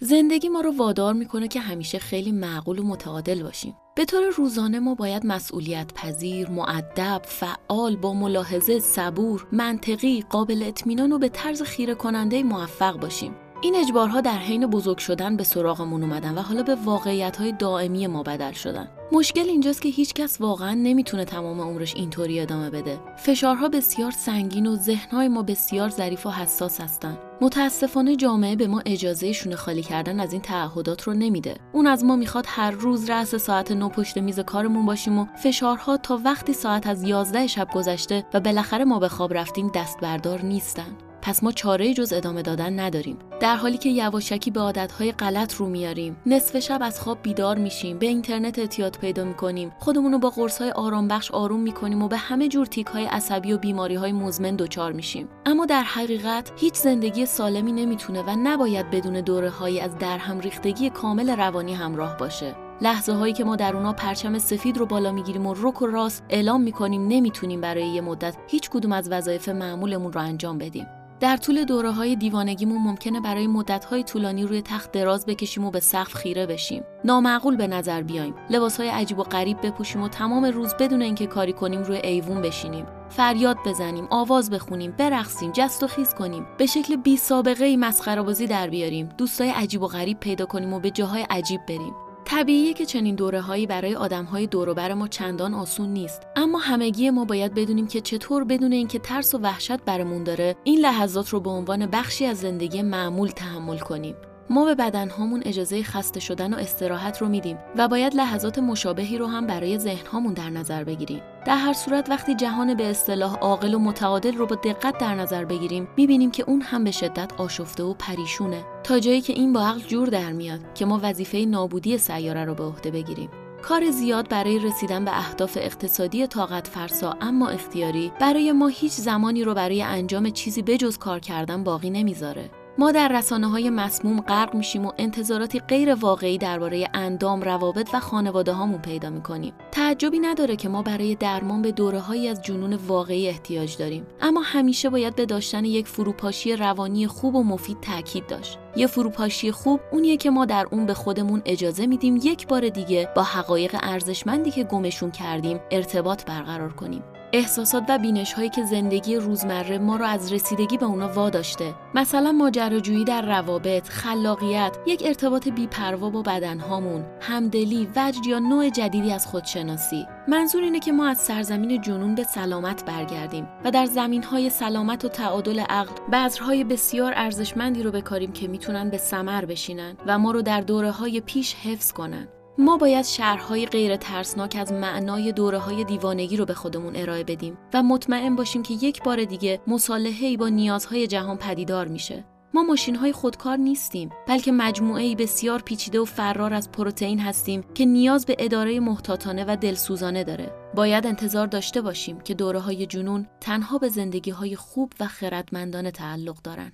زندگی ما رو وادار می‌کنه که همیشه خیلی معقول و متعادل باشیم. به طور روزانه ما باید مسئولیت پذیر، معدب، فعال، با ملاحظه، صبور، منطقی، قابل اطمینان و به طرز خیره کننده موفق باشیم. این اجبارها در حین بزرگ شدن به سراغمون اومدن و حالا به واقعیت دائمی ما بدل شدن. مشکل اینجاست که هیچکس واقعا نمی‌تونه تمام عمرش اینطوری ادامه بده. فشارها بسیار سنگین و ذهنهای ما بسیار ظریف و حساس هستن. متاسفانه جامعه به ما اجازه شونه خالی کردن از این تعهدات رو نمیده. اون از ما می‌خواد هر روز رأس ساعت نو پشت میز کارمون باشیم و فشارها تا وقتی ساعت از 11 شب گذشته و بالاخره ما به خواب رفتیم دست بردار نیستن. پس ما چاره جز ادامه دادن نداریم. در حالی که یواشکی به عادتهای غلط رو میاریم. نصف شب از خواب بیدار میشیم. به اینترنت اعتیاد پیدا می‌کنیم. خودمون رو با قرصهای آرام بخش آروم می‌کنیم و به همه جور تیک های عصبی و بیماری های مزمن دچار میشیم. اما در حقیقت هیچ زندگی سالمی نمی‌تونه و نباید بدون دوره هایی از درهم ریختگی کامل روانی همراه باشه. لحظه هایی که ما در اونا پرچم سفید رو بالا می‌گیریم و رک و راست اعلام می‌کنیم نمی‌تونیم برای یه مدت هیچ کدوم از وظایف معمولمون رو انجام بدیم. در طول دوره های دیوانگیمون ممکنه برای مدت های طولانی روی تخت دراز بکشیم و به سقف خیره بشیم. نامعقول به نظر بیایم. لباس های عجیب و غریب بپوشیم و تمام روز بدون اینکه کاری کنیم روی ایوون بشینیم. فریاد بزنیم، آواز بخونیم، برقصیم، جست و خیز کنیم، به شکل بی سابقه ای مسخره بازی در بیاریم، دوستای عجیب و غریب پیدا کنیم و به جاهای عجیب بریم. طبیعیه که چنین دوره هایی برای آدم های دوروبر ما چندان آسون نیست. اما همگی ما باید بدونیم که چطور بدون اینکه ترس و وحشت برمون داره این لحظات رو به عنوان بخشی از زندگی معمول تحمل کنیم. ما به بدنهامون اجازه خسته شدن و استراحت رو میدیم و باید لحظات مشابهی رو هم برای ذهنهامون در نظر بگیریم. در هر صورت وقتی جهان به اصطلاح عاقل و متعادل رو با دقت در نظر بگیریم می‌بینیم که اون هم به شدت آشفته و پریشونه تا جایی که این با عقل جور در میاد که ما وظیفه نابودی سیاره رو به عهده بگیریم. کار زیاد برای رسیدن به اهداف اقتصادی طاقت فرسا اما اختیاری برای ما هیچ زمانی رو برای انجام چیزی بجز کار کردن باقی نمی‌ذاره. ما در رسانه های مسموم غرق میشیم و انتظاراتی غیر واقعی درباره اندام، روابط و خانواده هامون پیدا می‌کنیم. تعجبی نداره که ما برای درمان به دوره هایی از جنون واقعی احتیاج داریم. اما همیشه باید به داشتن یک فروپاشی روانی خوب و مفید تاکید داشت. یه فروپاشی خوب اونیه که ما در اون به خودمون اجازه میدیم یک بار دیگه با حقایق ارزشمندی که گمشون کردیم ارتباط برقرار کنیم. احساسات و بینش هایی که زندگی روزمره ما رو از رسیدگی به اونا واداشته. مثلا ماجراجویی در روابط خلاقیت یک ارتباط بیپروا با بدنهامون همدلی وجد یا نوع جدیدی از خودشناسی. منظور اینه که ما از سرزمین جنون به سلامت برگردیم و در زمین های سلامت و تعادل عقل بذرهای بسیار ارزشمندی رو بکاریم که می‌تونن به سمر بشینن و ما رو در دوره های پیش حفظ کنن. ما باید شهرهای غیر ترسناک از معنای دوره های دیوانگی رو به خودمون ارائه بدیم و مطمئن باشیم که یک بار دیگه مصالحه با نیازهای جهان پدیدار میشه. ما ماشین های خودکار نیستیم بلکه مجموعه ای بسیار پیچیده و فرار از پروتئین هستیم که نیاز به اداره محتاطانه و دلسوزانه داره باید انتظار داشته باشیم که دوره های جنون تنها به زندگی های خوب و خردمندانه تعلق دارن